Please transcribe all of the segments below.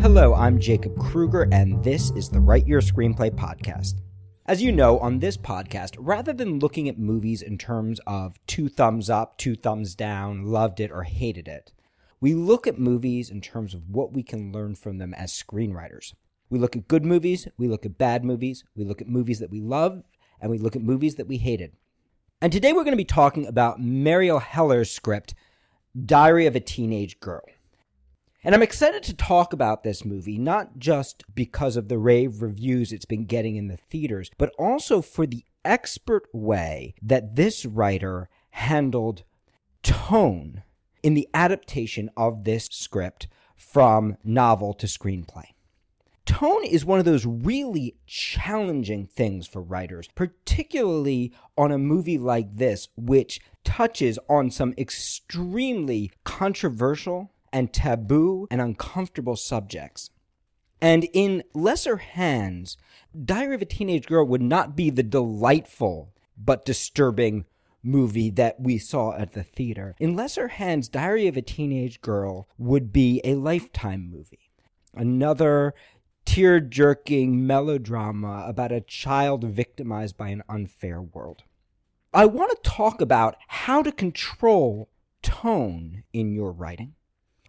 Hello, I'm Jacob Krueger, and this is the Write Your Screenplay podcast. As you know, on this podcast, rather than looking at movies in terms of two thumbs up, two thumbs down, loved it or hated it, we look at movies in terms of what we can learn from them as screenwriters. We look at good movies, we look at bad movies, we look at movies that we love, and we look at movies that we hated. And today we're going to be talking about Marielle Heller's script, Diary of a Teenage Girl. And I'm excited to talk about this movie, not just because of the rave reviews it's been getting in the theaters, but also for the expert way that this writer handled tone in the adaptation of this script from novel to screenplay. Tone is one of those really challenging things for writers, particularly on a movie like this, which touches on some extremely controversial and taboo and uncomfortable subjects. And in lesser hands, Diary of a Teenage Girl would not be the delightful but disturbing movie that we saw at the theater. In lesser hands, Diary of a Teenage Girl would be a lifetime movie. Another tear jerking melodrama about a child victimized by an unfair world. I want to talk about how to control tone in your writing.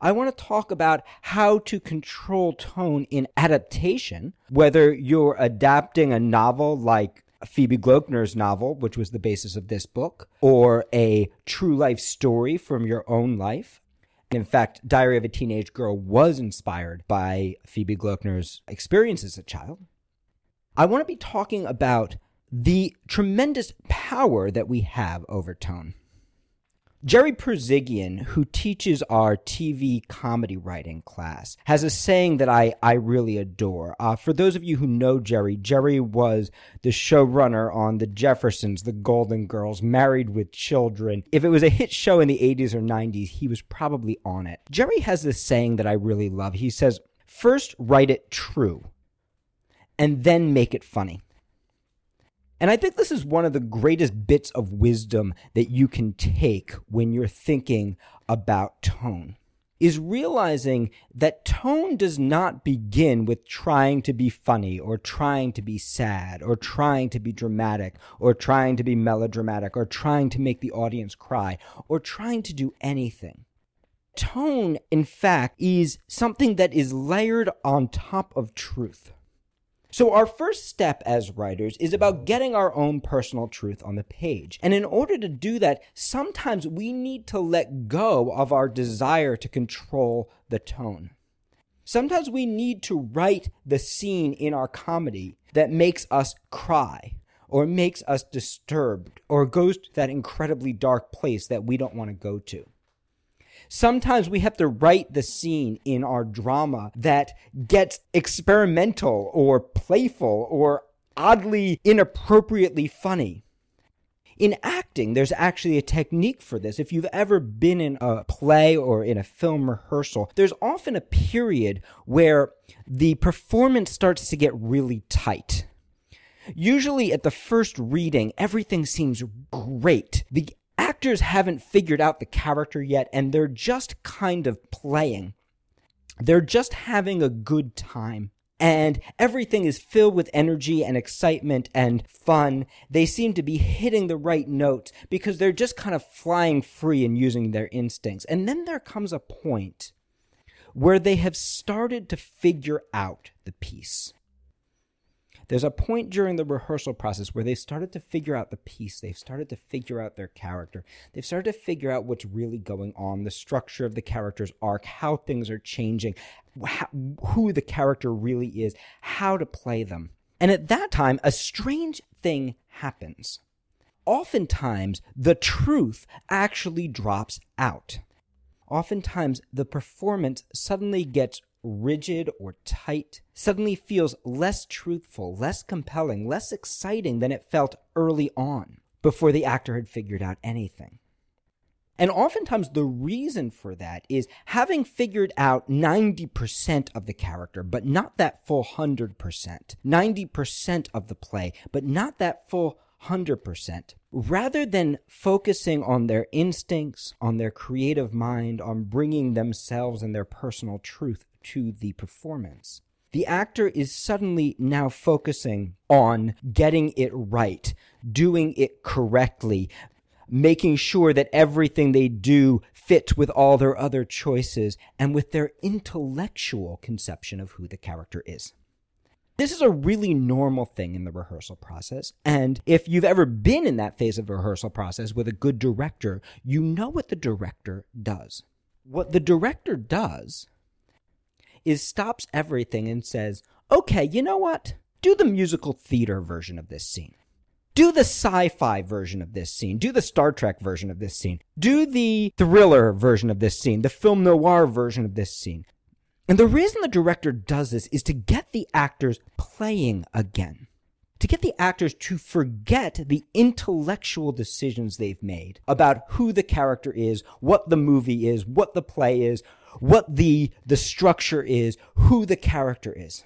I want to talk about how to control tone in adaptation, whether you're adapting a novel like Phoebe Gloeckner's novel, which was the basis of this book, or a true life story from your own life. In fact, Diary of a Teenage Girl was inspired by Phoebe Gloeckner's experience as a child. I want to be talking about the tremendous power that we have over tone. Jerry Perzigian, who teaches our TV comedy writing class, has a saying that I, I really adore. Uh, for those of you who know Jerry, Jerry was the showrunner on The Jeffersons, The Golden Girls, Married with Children. If it was a hit show in the 80s or 90s, he was probably on it. Jerry has this saying that I really love. He says, First, write it true, and then make it funny. And I think this is one of the greatest bits of wisdom that you can take when you're thinking about tone is realizing that tone does not begin with trying to be funny or trying to be sad or trying to be dramatic or trying to be melodramatic or trying to make the audience cry or trying to do anything. Tone, in fact, is something that is layered on top of truth. So, our first step as writers is about getting our own personal truth on the page. And in order to do that, sometimes we need to let go of our desire to control the tone. Sometimes we need to write the scene in our comedy that makes us cry or makes us disturbed or goes to that incredibly dark place that we don't want to go to. Sometimes we have to write the scene in our drama that gets experimental or playful or oddly inappropriately funny. In acting, there's actually a technique for this. If you've ever been in a play or in a film rehearsal, there's often a period where the performance starts to get really tight. Usually at the first reading, everything seems great. The actors haven't figured out the character yet, and they're just kind of playing. They're just having a good time. And everything is filled with energy and excitement and fun. They seem to be hitting the right notes because they're just kind of flying free and using their instincts. And then there comes a point where they have started to figure out the piece. There's a point during the rehearsal process where they've started to figure out the piece. They've started to figure out their character. They've started to figure out what's really going on, the structure of the character's arc, how things are changing, who the character really is, how to play them. And at that time, a strange thing happens. Oftentimes, the truth actually drops out. Oftentimes, the performance suddenly gets rigid or tight suddenly feels less truthful, less compelling, less exciting than it felt early on before the actor had figured out anything. And oftentimes, the reason for that is having figured out 90% of the character, but not that full 100%. 90% of the play, but not that full 100%. Rather than focusing on their instincts, on their creative mind, on bringing themselves and their personal truth to the performance. The actor is suddenly now focusing on getting it right, doing it correctly, making sure that everything they do fit with all their other choices and with their intellectual conception of who the character is. This is a really normal thing in the rehearsal process. And if you've ever been in that phase of rehearsal process with a good director, you know what the director does. What the director does is stops everything and says, okay, you know what? Do the musical theater version of this scene. Do the sci fi version of this scene. Do the Star Trek version of this scene. Do the thriller version of this scene. The film noir version of this scene. And the reason the director does this is to get the actors playing again. To get the actors to forget the intellectual decisions they've made about who the character is, what the movie is, what the play is, what the, the structure is, who the character is.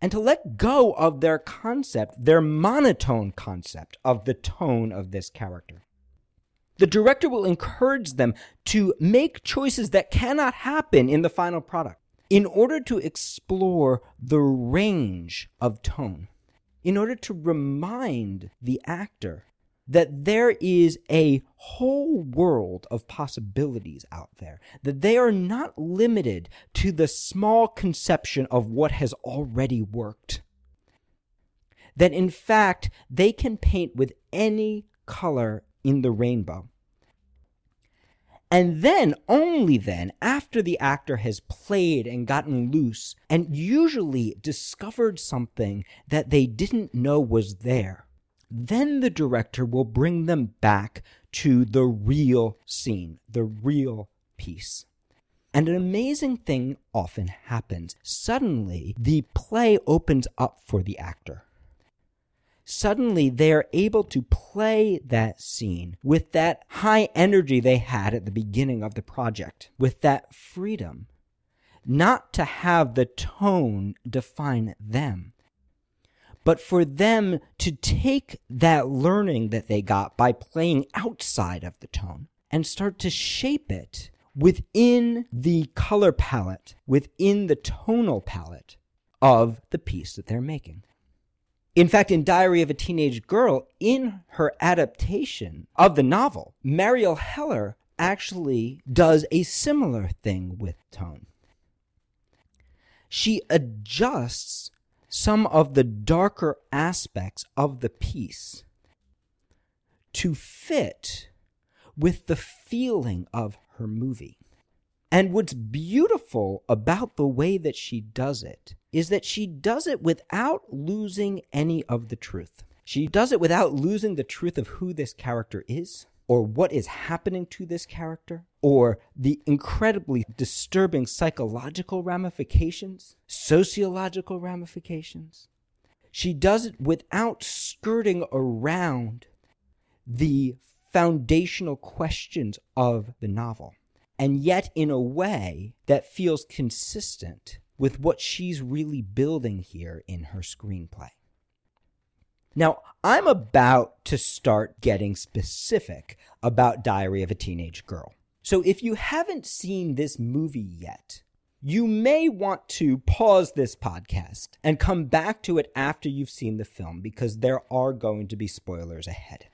And to let go of their concept, their monotone concept of the tone of this character. The director will encourage them to make choices that cannot happen in the final product in order to explore the range of tone, in order to remind the actor that there is a whole world of possibilities out there, that they are not limited to the small conception of what has already worked. That in fact, they can paint with any color in the rainbow. And then, only then, after the actor has played and gotten loose and usually discovered something that they didn't know was there, then the director will bring them back to the real scene, the real piece. And an amazing thing often happens. Suddenly, the play opens up for the actor suddenly they're able to play that scene with that high energy they had at the beginning of the project, with that freedom, not to have the tone define them, but for them to take that learning that they got by playing outside of the tone and start to shape it within the color palette, within the tonal palette of the piece that they're making. In fact, in Diary of a Teenage Girl, in her adaptation of the novel, Marielle Heller actually does a similar thing with tone. She adjusts some of the darker aspects of the piece to fit with the feeling of her movie. And what's beautiful about the way that she does it is that she does it without losing any of the truth. She does it without losing the truth of who this character is, or what is happening to this character, or the incredibly disturbing psychological ramifications, sociological ramifications. She does it without skirting around the foundational questions of the novel, and yet in a way that feels consistent with what she's really building here in her screenplay. Now, I'm about to start getting specific about Diary of a Teenage Girl. So if you haven't seen this movie yet, you may want to pause this podcast and come back to it after you've seen the film because there are going to be spoilers ahead.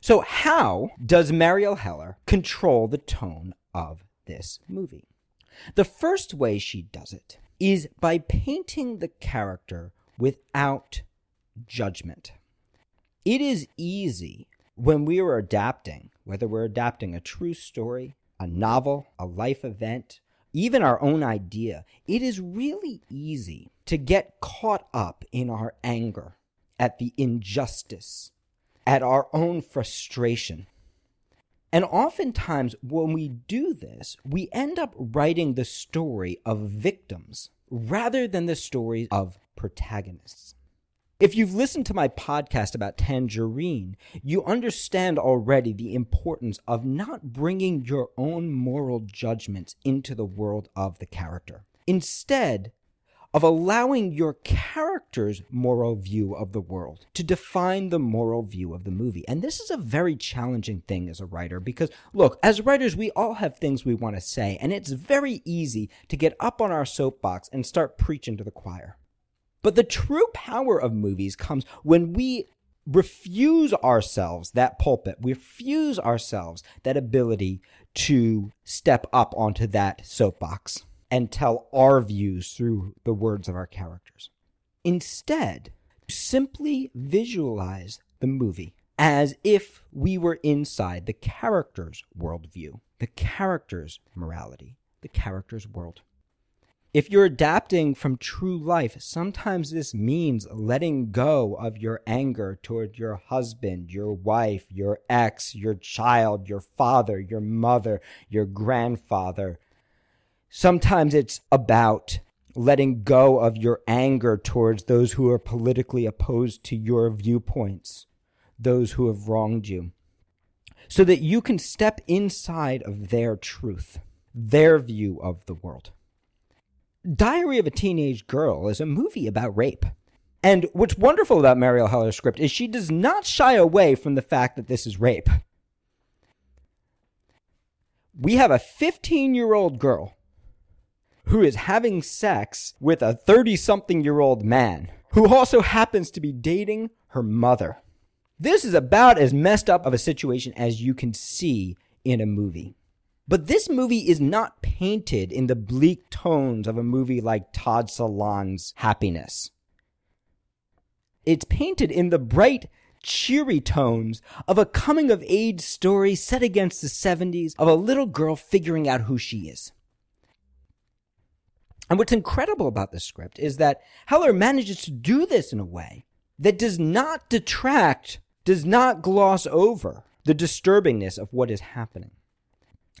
So, how does Marielle Heller control the tone of this movie? The first way she does it is by painting the character without judgment. It is easy when we are adapting, whether we're adapting a true story, a novel, a life event, even our own idea, it is really easy to get caught up in our anger at the injustice, at our own frustration. And oftentimes, when we do this, we end up writing the story of victims rather than the story of protagonists. If you've listened to my podcast about Tangerine, you understand already the importance of not bringing your own moral judgments into the world of the character. Instead, of allowing your character's moral view of the world to define the moral view of the movie. And this is a very challenging thing as a writer because, look, as writers, we all have things we want to say, and it's very easy to get up on our soapbox and start preaching to the choir. But the true power of movies comes when we refuse ourselves that pulpit, we refuse ourselves that ability to step up onto that soapbox and tell our views through the words of our characters. Instead, simply visualize the movie as if we were inside the character's worldview, the character's morality, the character's world. If you're adapting from true life, sometimes this means letting go of your anger toward your husband, your wife, your ex, your child, your father, your mother, your grandfather, Sometimes it's about letting go of your anger towards those who are politically opposed to your viewpoints, those who have wronged you, so that you can step inside of their truth, their view of the world. Diary of a Teenage Girl is a movie about rape. And what's wonderful about Marielle Heller's script is she does not shy away from the fact that this is rape. We have a 15 year old girl who is having sex with a 30 something year old man who also happens to be dating her mother. This is about as messed up of a situation as you can see in a movie. But this movie is not painted in the bleak tones of a movie like Todd Solondz's Happiness. It's painted in the bright, cheery tones of a coming of age story set against the 70s of a little girl figuring out who she is. And what's incredible about this script is that Heller manages to do this in a way that does not detract, does not gloss over the disturbingness of what is happening.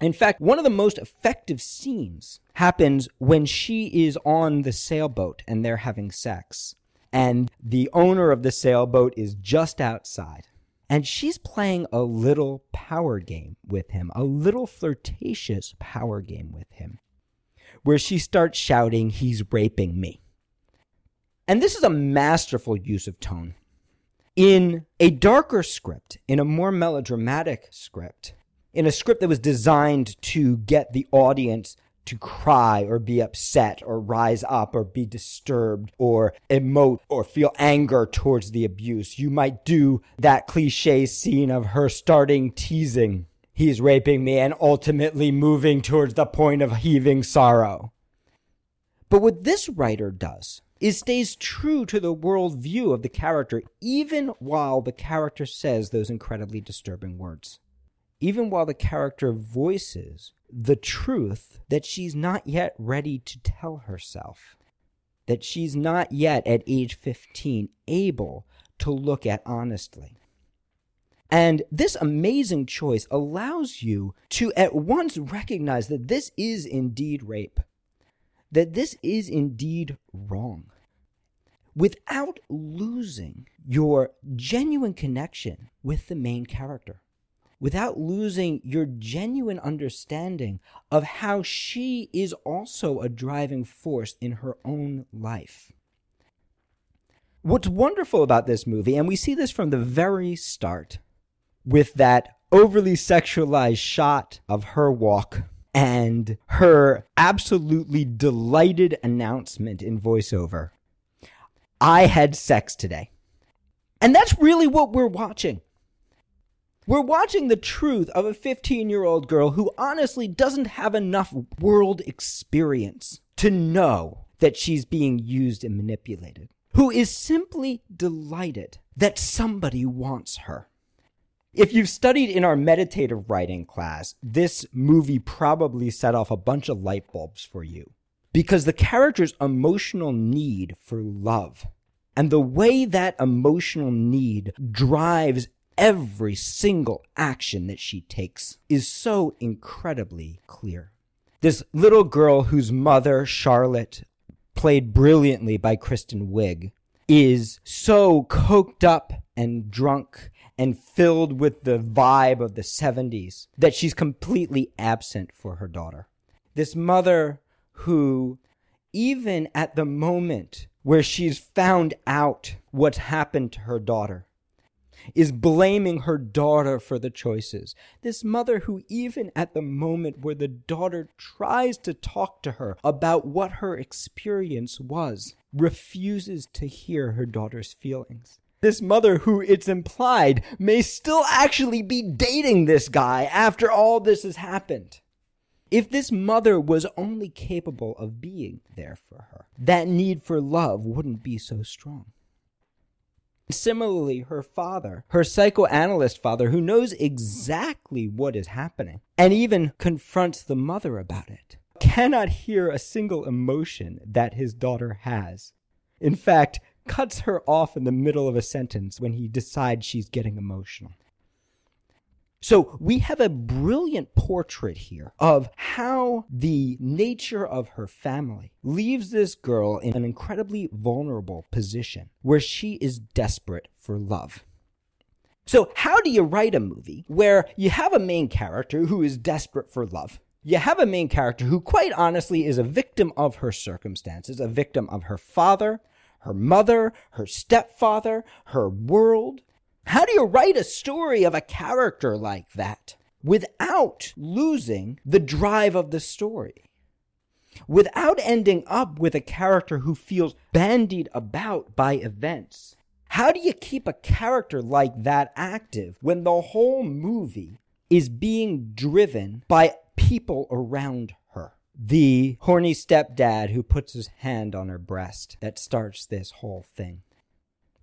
In fact, one of the most effective scenes happens when she is on the sailboat and they're having sex. And the owner of the sailboat is just outside. And she's playing a little power game with him, a little flirtatious power game with him where she starts shouting, He's raping me. And this is a masterful use of tone. In a darker script, in a more melodramatic script, in a script that was designed to get the audience to cry or be upset or rise up or be disturbed or emote or feel anger towards the abuse, you might do that cliche scene of her starting teasing he's raping me and ultimately moving towards the point of heaving sorrow. But what this writer does is stays true to the worldview of the character, even while the character says those incredibly disturbing words. Even while the character voices the truth that she's not yet ready to tell herself, that she's not yet at age 15 able to look at honestly. And this amazing choice allows you to at once recognize that this is indeed rape, that this is indeed wrong, without losing your genuine connection with the main character, without losing your genuine understanding of how she is also a driving force in her own life. What's wonderful about this movie, and we see this from the very start, with that overly sexualized shot of her walk and her absolutely delighted announcement in voiceover. I had sex today. And that's really what we're watching. We're watching the truth of a 15 year old girl who honestly doesn't have enough world experience to know that she's being used and manipulated, who is simply delighted that somebody wants her. If you've studied in our meditative writing class, this movie probably set off a bunch of light bulbs for you. Because the character's emotional need for love and the way that emotional need drives every single action that she takes is so incredibly clear. This little girl whose mother, Charlotte, played brilliantly by Kristen Wiig, is so coked up and drunk and filled with the vibe of the 70s that she's completely absent for her daughter. This mother who, even at the moment where she's found out what's happened to her daughter, is blaming her daughter for the choices. This mother who, even at the moment where the daughter tries to talk to her about what her experience was, refuses to hear her daughter's feelings. This mother, who it's implied may still actually be dating this guy after all this has happened. If this mother was only capable of being there for her, that need for love wouldn't be so strong. Similarly, her father, her psychoanalyst father, who knows exactly what is happening and even confronts the mother about it, cannot hear a single emotion that his daughter has. In fact, cuts her off in the middle of a sentence when he decides she's getting emotional. So we have a brilliant portrait here of how the nature of her family leaves this girl in an incredibly vulnerable position where she is desperate for love. So how do you write a movie where you have a main character who is desperate for love? You have a main character who quite honestly is a victim of her circumstances, a victim of her father, her mother, her stepfather, her world, how do you write a story of a character like that without losing the drive of the story? Without ending up with a character who feels bandied about by events? How do you keep a character like that active when the whole movie is being driven by people around her? The horny stepdad who puts his hand on her breast that starts this whole thing.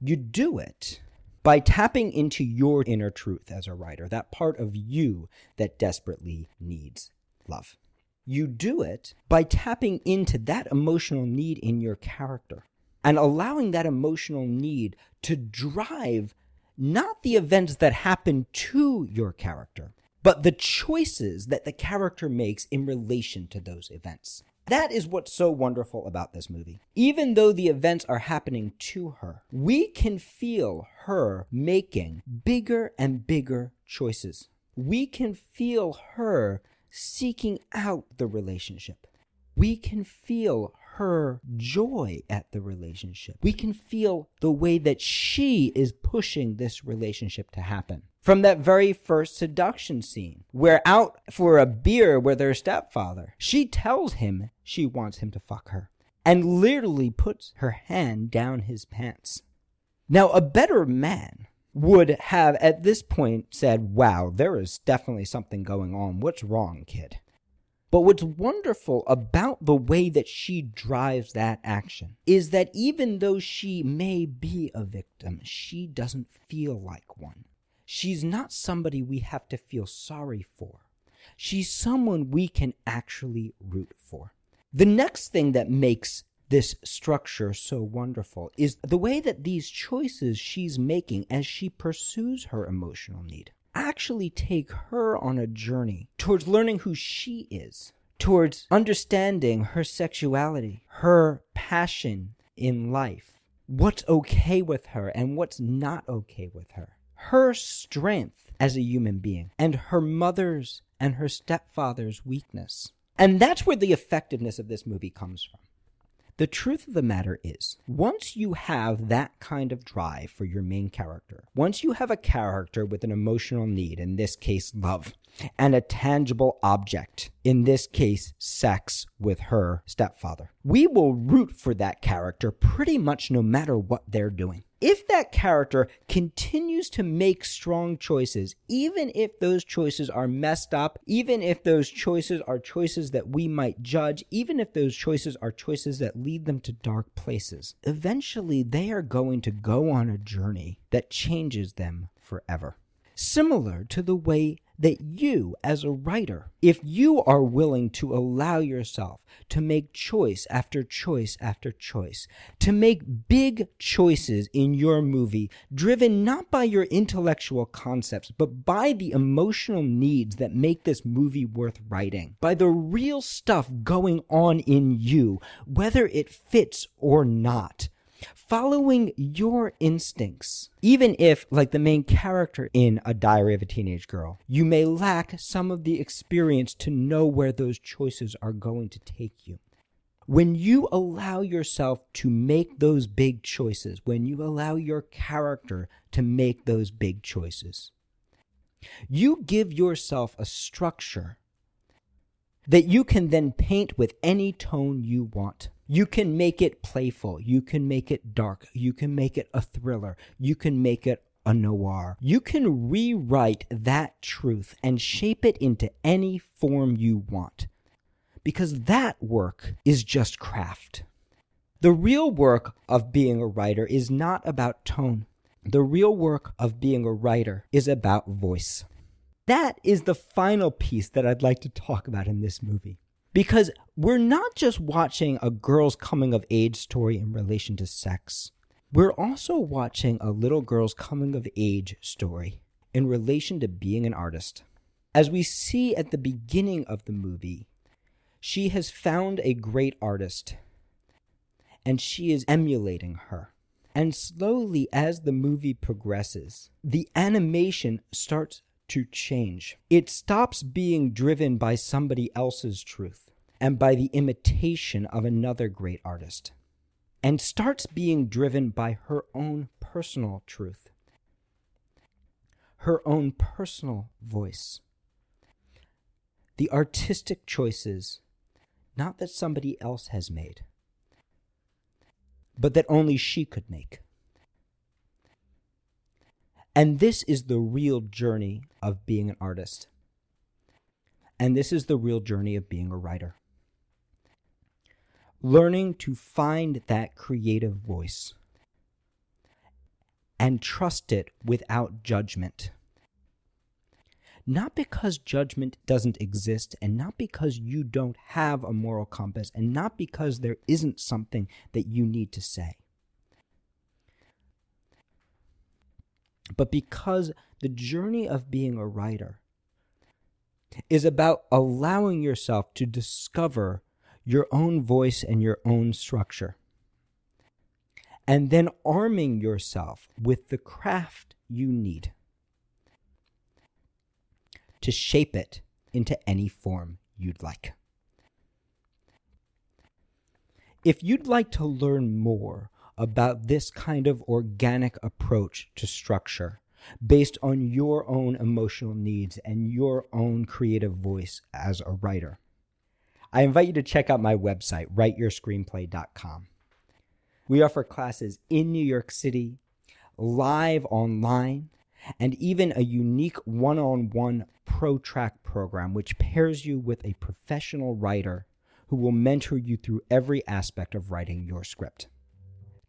You do it by tapping into your inner truth as a writer, that part of you that desperately needs love. You do it by tapping into that emotional need in your character and allowing that emotional need to drive not the events that happen to your character, but the choices that the character makes in relation to those events. That is what's so wonderful about this movie. Even though the events are happening to her, we can feel her making bigger and bigger choices. We can feel her seeking out the relationship. We can feel her joy at the relationship. We can feel the way that she is pushing this relationship to happen from that very first seduction scene, where out for a beer with her stepfather, she tells him she wants him to fuck her and literally puts her hand down his pants. Now, a better man would have at this point said, Wow, there is definitely something going on. What's wrong, kid? But what's wonderful about the way that she drives that action is that even though she may be a victim, she doesn't feel like one. She's not somebody we have to feel sorry for. She's someone we can actually root for. The next thing that makes this structure so wonderful is the way that these choices she's making as she pursues her emotional need actually take her on a journey towards learning who she is, towards understanding her sexuality, her passion in life, what's okay with her and what's not okay with her her strength as a human being and her mother's and her stepfather's weakness. And that's where the effectiveness of this movie comes from. The truth of the matter is, once you have that kind of drive for your main character, once you have a character with an emotional need, in this case, love, and a tangible object, in this case, sex with her stepfather, we will root for that character pretty much no matter what they're doing if that character continues to make strong choices, even if those choices are messed up, even if those choices are choices that we might judge, even if those choices are choices that lead them to dark places, eventually they are going to go on a journey that changes them forever. Similar to the way that you, as a writer, if you are willing to allow yourself to make choice after choice after choice, to make big choices in your movie, driven not by your intellectual concepts, but by the emotional needs that make this movie worth writing, by the real stuff going on in you, whether it fits or not following your instincts. Even if, like the main character in A Diary of a Teenage Girl, you may lack some of the experience to know where those choices are going to take you. When you allow yourself to make those big choices, when you allow your character to make those big choices, you give yourself a structure that you can then paint with any tone you want. You can make it playful. You can make it dark. You can make it a thriller. You can make it a noir. You can rewrite that truth and shape it into any form you want. Because that work is just craft. The real work of being a writer is not about tone. The real work of being a writer is about voice. That is the final piece that I'd like to talk about in this movie. Because we're not just watching a girl's coming of age story in relation to sex, we're also watching a little girl's coming of age story in relation to being an artist. As we see at the beginning of the movie, she has found a great artist and she is emulating her. And slowly, as the movie progresses, the animation starts to change. It stops being driven by somebody else's truth and by the imitation of another great artist, and starts being driven by her own personal truth, her own personal voice. The artistic choices, not that somebody else has made, but that only she could make. And this is the real journey of being an artist. And this is the real journey of being a writer. Learning to find that creative voice and trust it without judgment. Not because judgment doesn't exist, and not because you don't have a moral compass, and not because there isn't something that you need to say but because the journey of being a writer is about allowing yourself to discover your own voice and your own structure. And then arming yourself with the craft you need to shape it into any form you'd like. If you'd like to learn more about this kind of organic approach to structure based on your own emotional needs and your own creative voice as a writer. I invite you to check out my website, writeyourscreenplay.com. We offer classes in New York City, live online, and even a unique one on one pro track program which pairs you with a professional writer who will mentor you through every aspect of writing your script.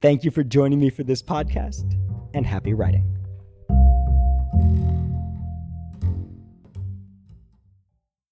Thank you for joining me for this podcast, and happy writing.